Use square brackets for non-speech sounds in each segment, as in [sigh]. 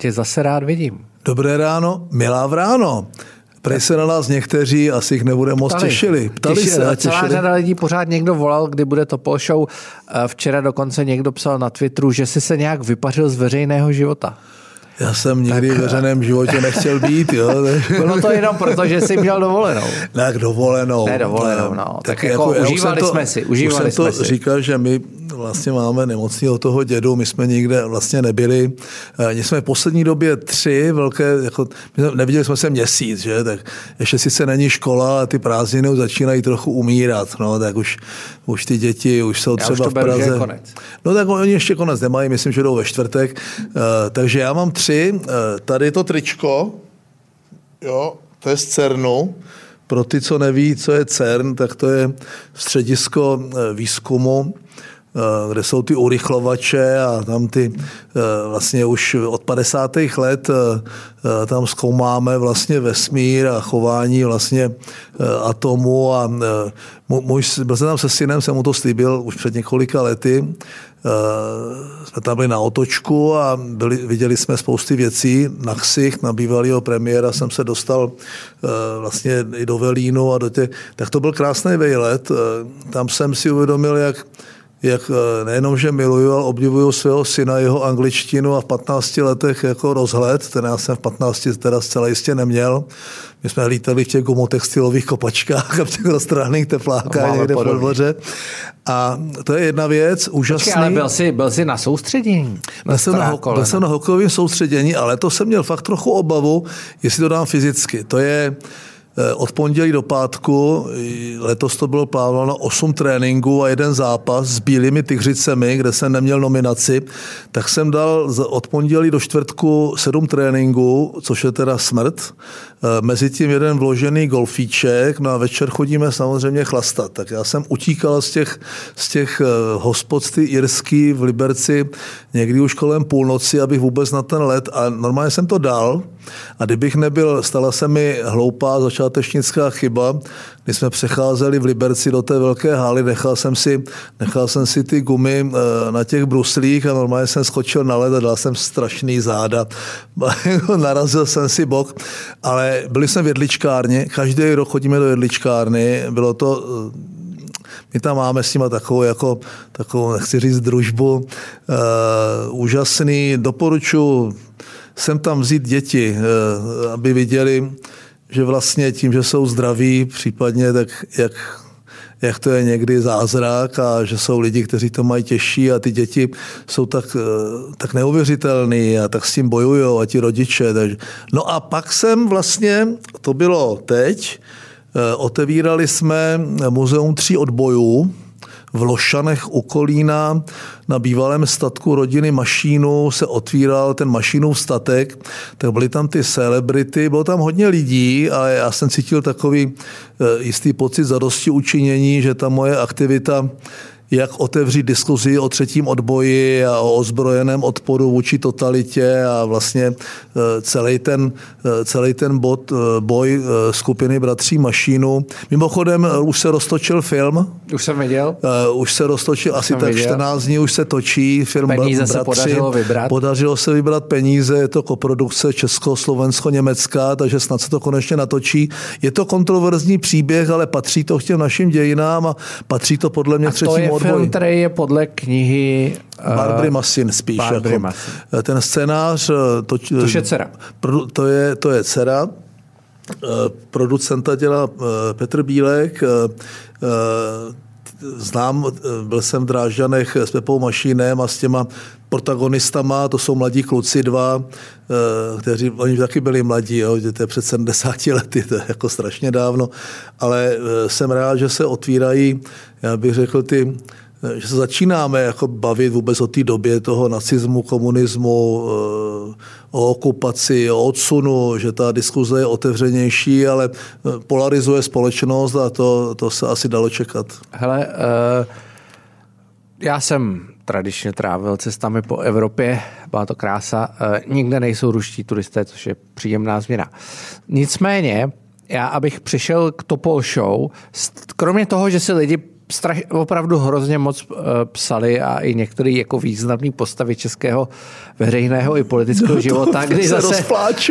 tě zase rád vidím. Dobré ráno, milá vráno. Prej se na nás někteří, asi jich nebude moc Ptali. těšili. Ptali Těši, se a těšili. Celá řada lidí pořád někdo volal, kdy bude to Show. Eh, včera dokonce někdo psal na Twitteru, že si se nějak vypařil z veřejného života. Já jsem nikdy tak... v veřejném životě nechtěl být. Jo. [laughs] Bylo to jenom proto, že jsi měl dovolenou. Tak dovolenou. Ne dovolenou, no. Tak, tak jako, jako užívali to, jsme si. Užívali už jsem to si. říkal, že my vlastně máme nemocného toho dědu, my jsme nikde vlastně nebyli. My eh, jsme v poslední době tři velké, jako, neviděli jsme se měsíc, že? tak ještě sice není škola a ty prázdniny už začínají trochu umírat, no, tak už, už ty děti už jsou třeba já už to v Praze. Beru, konec. No tak oni ještě konec nemají, myslím, že jdou ve čtvrtek. Uh, takže já mám tři, uh, tady to tričko, jo, to je z CERNu, pro ty, co neví, co je CERN, tak to je středisko výzkumu. Eh, kde jsou ty urychlovače a tam ty eh, vlastně už od 50. let eh, tam zkoumáme vlastně vesmír a chování vlastně atomu a můj, byl jsem tam se synem, jsem mu to slíbil už před několika lety, jsme tam byli na otočku a byli, viděli jsme spousty věcí na ksich, na bývalého premiéra jsem se dostal vlastně i do Velínu a do těch, tak to byl krásný vejlet, tam jsem si uvědomil, jak jak eh, nejenom, že miluju, ale obdivuju svého syna, jeho angličtinu a v 15 letech jako rozhled, ten já jsem v 15 teda zcela jistě neměl. My jsme lítali v těch gumotextilových kopačkách a v těch roztrhaných teplákách někde po dvoře. A to je jedna věc, úžasný. Počkej, ale byl jsi, byl jsi na soustředění? Byl jsem na, byl jsem na hokejovém soustředění, ale to jsem měl fakt trochu obavu, jestli to dám fyzicky. To je, od pondělí do pátku, letos to bylo plánováno 8 tréninků a jeden zápas s bílými tygřicemi, kde jsem neměl nominaci, tak jsem dal od pondělí do čtvrtku 7 tréninků, což je teda smrt. Eh, mezi tím jeden vložený golfíček, no a večer chodíme samozřejmě chlastat. Tak já jsem utíkal z těch, z těch eh, hospod, ty irský v Liberci někdy už kolem půlnoci, abych vůbec na ten let a normálně jsem to dal a kdybych nebyl, stala se mi hloupá začátečnická chyba, když jsme přecházeli v Liberci do té velké haly, nechal jsem si, nechal jsem si ty gumy eh, na těch bruslích a normálně jsem skočil na led a dal jsem strašný záda. [laughs] Narazil jsem si bok, ale byli jsme v jedličkárně, každý rok chodíme do jedličkárny, bylo to eh, my tam máme s nimi takovou, jako, takovou nechci říct, družbu. Uh, úžasný, doporučuji sem tam vzít děti, uh, aby viděli, že vlastně tím, že jsou zdraví, případně tak jak jak to je někdy zázrak a že jsou lidi, kteří to mají těžší a ty děti jsou tak, eh, tak neuvěřitelný a tak s tím bojují a ti rodiče. Takže. No a pak jsem vlastně, to bylo teď, eh, otevírali jsme muzeum tří odbojů, v Lošanech u Kolína. Na bývalém statku rodiny Mašínu se otvíral ten Mašínův statek, tak byly tam ty celebrity, bylo tam hodně lidí a já jsem cítil takový eh, jistý pocit zadosti učinění, že ta moje aktivita jak otevřít diskuzi o třetím odboji a o ozbrojeném odporu vůči totalitě a vlastně e, celý ten, e, celý ten bod, e, boj skupiny Bratří Mašínu. Mimochodem už se roztočil film. Už jsem viděl. Už se roztočil, asi tak viděl. 14 dní už se točí film Peníze Bratři. se podařilo vybrat. Podařilo se vybrat peníze, je to koprodukce Česko-Slovensko-Německá, takže snad se to konečně natočí. Je to kontroverzní příběh, ale patří to k těm našim dějinám a patří to podle mě film, který je podle knihy... Uh, Barbary Masin spíš. Barbary jako, Masin. Ten scénář... Eh, to, to je dcera. To je, to je dcera. Eh, producenta dělá Petr Bílek. Znám, byl jsem v Drážďanech s Pepou Mašínem a s těma protagonistama, to jsou mladí kluci dva, kteří, oni taky byli mladí, jo, to je před 70 lety, to je jako strašně dávno, ale jsem rád, že se otvírají, já bych řekl, ty že se začínáme jako bavit vůbec o té době toho nacismu, komunismu, eh, o okupaci, o odsunu, že ta diskuze je otevřenější, ale eh, polarizuje společnost a to, to se asi dalo čekat. Hele, já jsem tradičně trávil cestami po Evropě, byla to krása. Nikde nejsou ruští turisté, což je příjemná změna. Nicméně, já abych přišel k Topol Show, kromě toho, že si lidi strach, opravdu hrozně moc uh, psali a i některé jako významné postavy českého veřejného i politického [laughs] no života, kdy zase,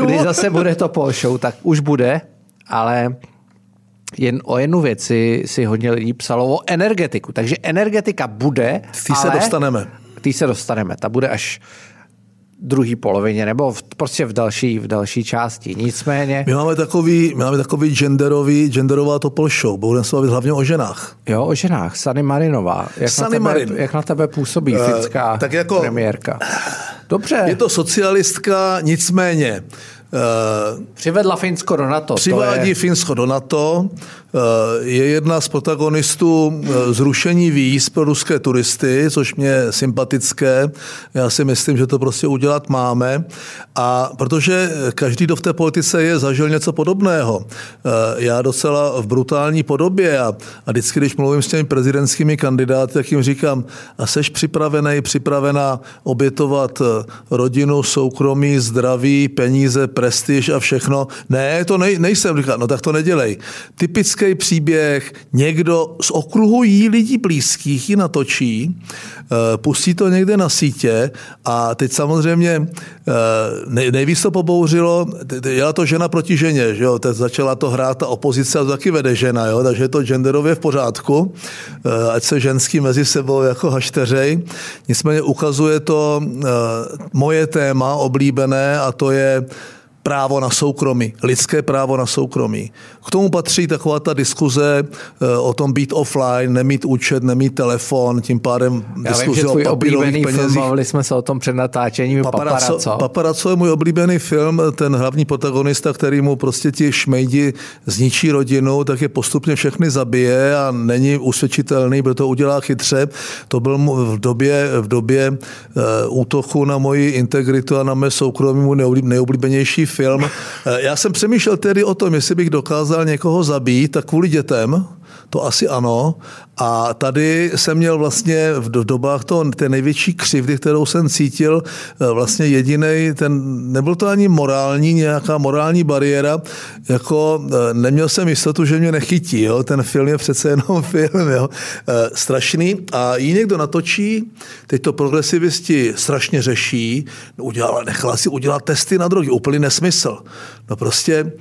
kdy zase bude to po show, tak už bude, ale jen o jednu věci si hodně lidí psalo o energetiku. Takže energetika bude, Tý se dostaneme. Tý se dostaneme. Ta bude až druhé polovině nebo v, prostě v další, v další části. Nicméně... My máme takový, my máme takový genderový, genderová topol show. Budeme se bavit hlavně o ženách. Jo, o ženách. Sany Marinová. Jak, Sunny na tebe, Marin. jak na tebe působí uh, finská tak jako, premiérka? Dobře. Je to socialistka, nicméně Uh, Přivedla Finsko do NATO. Přivádí je... Finsko do NATO. Uh, je jedna z protagonistů uh, zrušení víz pro ruské turisty, což mě je sympatické. Já si myslím, že to prostě udělat máme. A protože každý, kdo v té politice je, zažil něco podobného. Já docela v brutální podobě a, a vždycky, když mluvím s těmi prezidentskými kandidáty, tak jim říkám, a seš připravený, připravená obětovat rodinu, soukromí, zdraví, peníze, prestiž a všechno. Ne, to nej, nejsem. Říká, no tak to nedělej. Typický příběh, někdo z okruhu jí lidí blízkých ji natočí, eh, pustí to někde na sítě a teď samozřejmě eh, nejvíc to pobouřilo, jela to žena proti ženě, že jo, teď začala to hrát ta opozice a to taky vede žena, jo, takže je to genderově v pořádku, eh, ať se ženský mezi sebou jako hašteřej. Nicméně ukazuje to moje téma oblíbené a to je právo na soukromí, lidské právo na soukromí. K tomu patří taková ta diskuze eh, o tom být offline, nemít účet, nemít telefon, tím pádem Já diskuze vím, že o oblíbený penězích. film, mluvili jsme se o tom před natáčením Paparazzo. Paparazzo. Paparazzo je můj oblíbený film, ten hlavní protagonista, který mu prostě ti šmejdi zničí rodinu, tak je postupně všechny zabije a není usvědčitelný, protože to udělá chytře. To byl v době, v době uh, útoku na moji integritu a na mé soukromí můj nejoblíbenější film. Eh, já jsem přemýšlel tedy o tom, jestli bych dokázal někoho zabít, tak kvůli dětem, to asi ano. A tady jsem měl vlastně v dobách to, té největší křivdy, kterou jsem cítil, eh, vlastně jediný, ten, nebyl to ani morální, nějaká morální bariéra, jako eh, neměl jsem jistotu, že mě nechytí, jo? ten film je přece jenom [laughs] film, jo? strašný. A jí někdo natočí, teď to progresivisti strašně řeší, udělala, nechala si udělat testy na drogy, úplně nes nesmysl. No prostě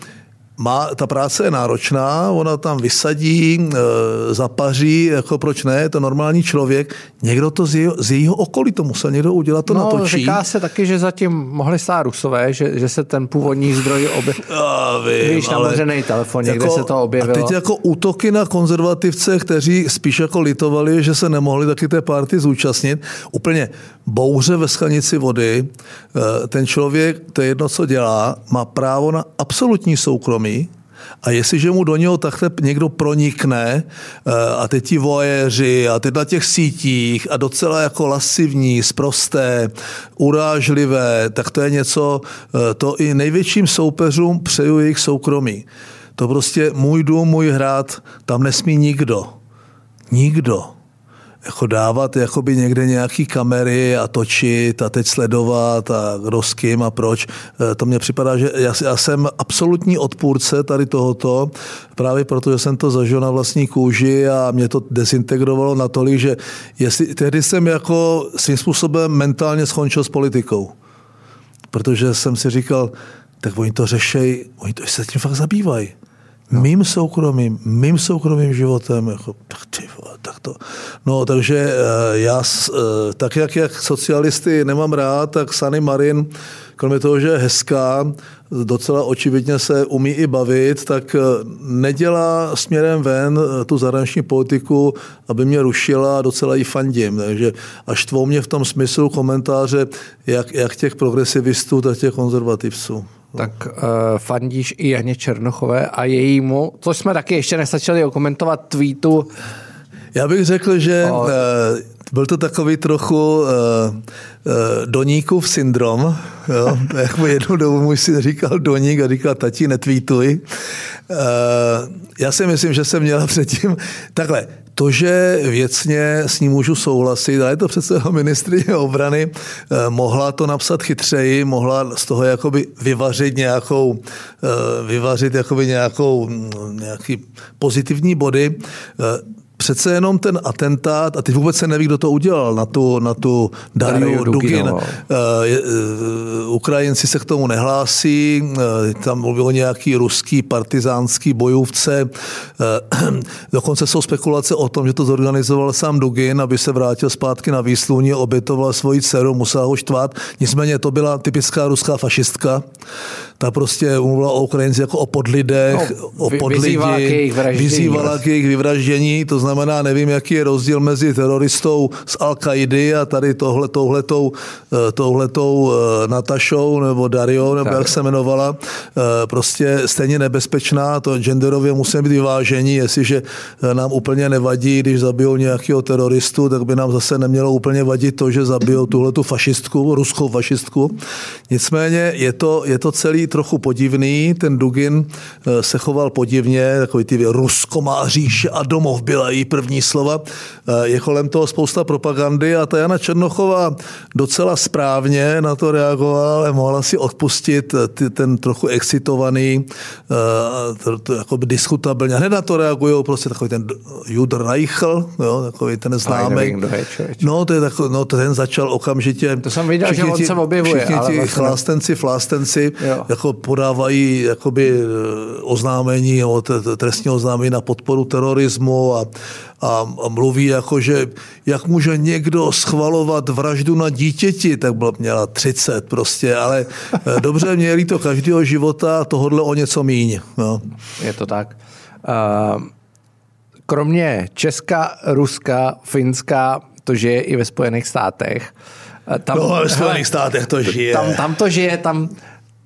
má, ta práce je náročná, ona tam vysadí, e, zapaří, jako proč ne, je to normální člověk. Někdo to z, jeho, z jejího okolí to musel někdo udělat, to no, natočí. říká se taky, že zatím mohli stát Rusové, že, že se ten původní zdroj objevil. [laughs] Víš, namořený telefon, někde jako, se to objevilo. A teď jako útoky na konzervativce, kteří spíš jako litovali, že se nemohli taky té party zúčastnit. Úplně bouře ve schanici vody. E, ten člověk, to je jedno, co dělá, má právo na absolutní soukromí zemi a jestliže mu do něho takhle někdo pronikne eh, a teď ti vojeři a teď na těch sítích a docela jako lasivní, sprosté, urážlivé, tak to je něco, eh, to i největším soupeřům přeju jejich soukromí. To prostě můj dům, můj hrad, tam nesmí nikdo. Nikdo jako dávat jakoby někde nějaký kamery a točit a teď sledovat a kdo s kým a proč. E, to mně připadá, že já, já jsem absolutní odpůrce tady tohoto, právě proto, že jsem to zažil na vlastní kůži a mě to dezintegrovalo natolik, že jestli, tehdy jsem jako svým způsobem mentálně skončil s politikou. Protože jsem si říkal, tak oni to řešejí, oni to se tím fakt zabývají no. mým soukromým, mým soukromým životem, jako, tak, ty, tak to. No, takže eh, já, eh, tak jak, jak socialisty nemám rád, tak Sany Marin, kromě toho, že je hezká, docela očividně se umí i bavit, tak eh, nedělá směrem ven tu zahraniční politiku, aby mě rušila a docela ji fandím. Takže až tvou mě v tom smyslu komentáře, jak, jak těch progresivistů, tak těch konzervativců tak uh, fandíš i Janě Černochové a jejímu, což jsme taky ještě nestačili okomentovat tweetu. Já bych řekl, že o... uh, byl to takový trochu uh, uh, Doníkův syndrom. Jo? Jak mu jednu dobu můj syn říkal Doník a říkal, tati, netweetuj. Uh, já si myslím, že jsem měla předtím takhle. To, že věcně s ním můžu souhlasit, a je to přece ministrině obrany, eh, mohla to napsat chytřeji, mohla z toho jakoby vyvařit nějakou, eh, vyvařit jakoby nějakou, mm, nějaký pozitivní body. Eh, přece jenom ten atentát, a teď vůbec se neví, kdo to udělal, na tu, na tu Dariu, Dariu Dugin. Uh, uh, Ukrajinci se k tomu nehlásí, uh, tam mluvilo nějaký ruský partizánský bojůvce. [clears throat] Dokonce jsou spekulace o tom, že to zorganizoval sám Dugin, aby se vrátil zpátky na výsluní, obětoval svoji dceru, musel ho štvát. Nicméně to byla typická ruská fašistka. Ta prostě mluvila o Ukrajinci jako o podlidech, no, o podlidi, vyzývala k jejich vraždění. Vyzývala k jejich vyvraždění, to znamená, nevím, jaký je rozdíl mezi teroristou z al kaidy a tady tohle, touhletou, eh, touhletou eh, Natašou nebo Dario, nebo tak. jak se jmenovala, eh, prostě stejně nebezpečná, to genderově musíme být vyvážení, jestliže nám úplně nevadí, když zabijou nějakého teroristu, tak by nám zase nemělo úplně vadit to, že zabijou tuhletu fašistku, ruskou fašistku. Nicméně je to, je to celý trochu podivný, ten Dugin se choval podivně, takový ty Rusko má říše a domov byla její první slova. Eh, je kolem toho spousta propagandy a ta Jana Černochová docela správně na to reagovala, ale mohla si odpustit eh, ten trochu excitovaný, eh, jako diskutabilně. Hned na to reagují prostě takový ten Jud Reichl, jo, takový ten známý. No, to je takový, no, ten začal okamžitě. To jsem viděl, že on ti, se objevuje. Všichni ti vlastně... chlástenci, flástenci jo. Jako podávají jakoby oznámení, trestního oznámení na podporu terorismu a a, a mluví jako, že jak může někdo schvalovat vraždu na dítěti, tak byla, měla 30 prostě, ale eh, dobře, měli to každého života, tohodle o něco míň. No. Je to tak. Uh, kromě Česka, Ruska, Finska, to žije i ve Spojených státech. Eh, tam, no, ve Spojených státech to žije. Tam, tam to žije, tam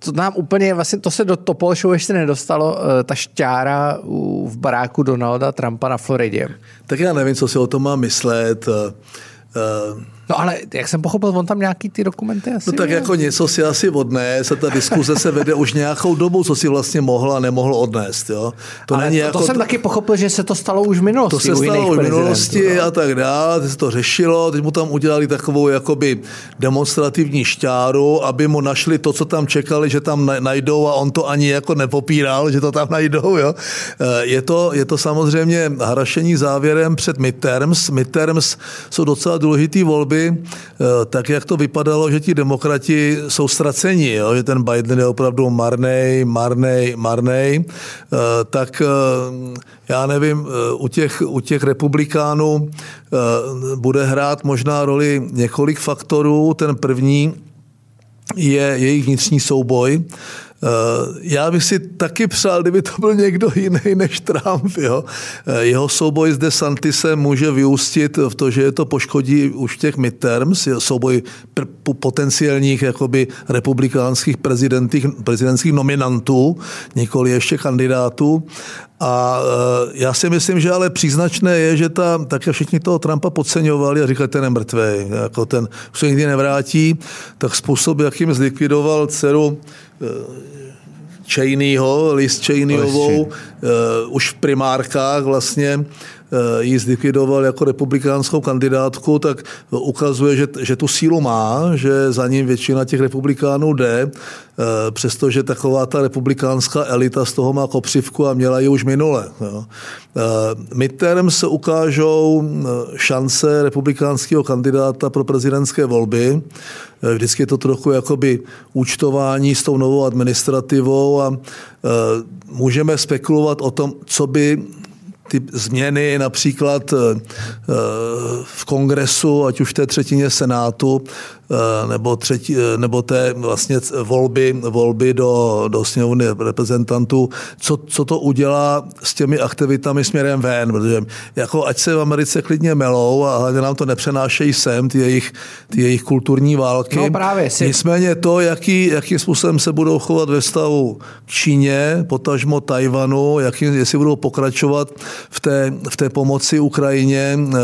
to nám úplně, vlastně to se do Topol Show ještě nedostalo, eh, ta šťára v baráku Donalda Trumpa na Floridě. Tak já nevím, co si o tom mám myslet. No ale jak jsem pochopil, on tam nějaký ty dokumenty asi No tak je? jako něco si asi odnést a ta diskuze se vede už nějakou dobu, co si vlastně mohla a nemohla odnést. Jo? To, ale není to, jako... to jsem taky pochopil, že se to stalo už v minulosti. To se stalo už v minulosti no. a tak dále, teď se to řešilo, teď mu tam udělali takovou jakoby demonstrativní šťáru, aby mu našli to, co tam čekali, že tam najdou a on to ani jako nepopíral, že to tam najdou. Jo? Eh, je, to, je to samozřejmě hrašení závěrem před midterms. Midterms jsou docela důležitý volby, Eh, tak jak to vypadalo, že ti demokrati jsou ztraceni, jo? že ten Biden je opravdu marnej, marnej, marnej, eh, tak eh, já nevím, u těch, u těch republikánů bude hrát možná roli několik faktorů. Ten první je jejich vnitřní souboj. Eh, já bych si taky přál, kdyby to byl někdo jiný než Trump. Jo? Eh, jeho souboj s DeSantisem může vyústit v to, že je to poškodí už těch midterms, souboj potenciálních jakoby republikánských prezidentských nominantů, nikoli ještě kandidátů. A eh, já si myslím, že ale příznačné je, že ta, tak všichni toho Trumpa podceňovali a říkali, ten je mrtvý, jako ten už se nikdy nevrátí, tak způsob, jakým zlikvidoval dceru Cheneyho, Liz Cheneyovou, uh, už v primárkách vlastně Eh, ji zlikvidoval jako republikánskou kandidátku, tak ukazuje, že, že tu sílu má, že za ním většina těch republikánů jde, eh, přestože taková ta republikánská elita z toho má kopřivku a měla ji už minule. Jo. Eh, midterm se ukážou šance republikánského kandidáta pro prezidentské volby. Vždycky je to trochu jakoby účtování s tou novou administrativou a můžeme spekulovat o tom, co by ty změny například eh, eh, v kongresu, ať už v té třetině senátu, Eh, nebo, třetí, nebo té vlastně volby, volby do, do sněmovny reprezentantů, co, co to udělá s těmi aktivitami směrem ven, protože jako ať se v Americe klidně melou a hlavně nám to nepřenášejí sem, ty jejich, ty jejich kulturní války. No právě si. Nicméně to, jaký, jakým způsobem se budou chovat ve stavu k Číně, potažmo Tajvanu, jaký, jestli budou pokračovat v té, v té pomoci Ukrajině, eh,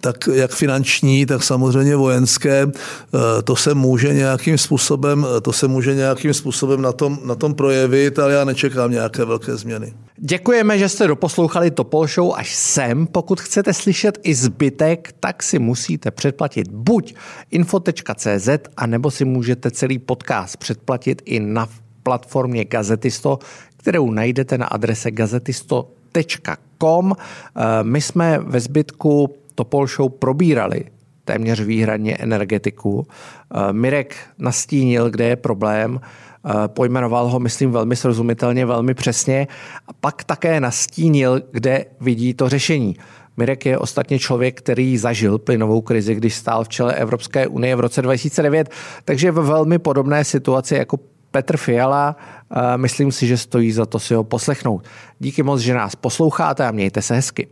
tak jak finanční, tak samozřejmě vojenské, Eh, to se může nějakým způsobem, to se může nějakým způsobem na tom, na tom projevit, ale já nečekám nějaké velké změny. Děkujeme, že jste doposlouchali Topol Show až sem. Pokud chcete slyšet i zbytek, tak si musíte předplatit buď info.cz, anebo si můžete celý podcast předplatit i na platformě Gazetisto, kterou najdete na adrese gazetisto www.topolshow.com. My jsme ve zbytku Topol Show probírali téměř výhradně energetiku. Mirek nastínil, kde je problém, pojmenoval ho, myslím, velmi srozumitelně, velmi přesně a pak také nastínil, kde vidí to řešení. Mirek je ostatně člověk, který zažil plynovou krizi, když stál v čele Evropské unie v roce 2009, takže ve velmi podobné situaci jako Petr Fiala. Myslím si, že stojí za to si ho poslechnout. Díky moc, že nás posloucháte a mějte se hezky.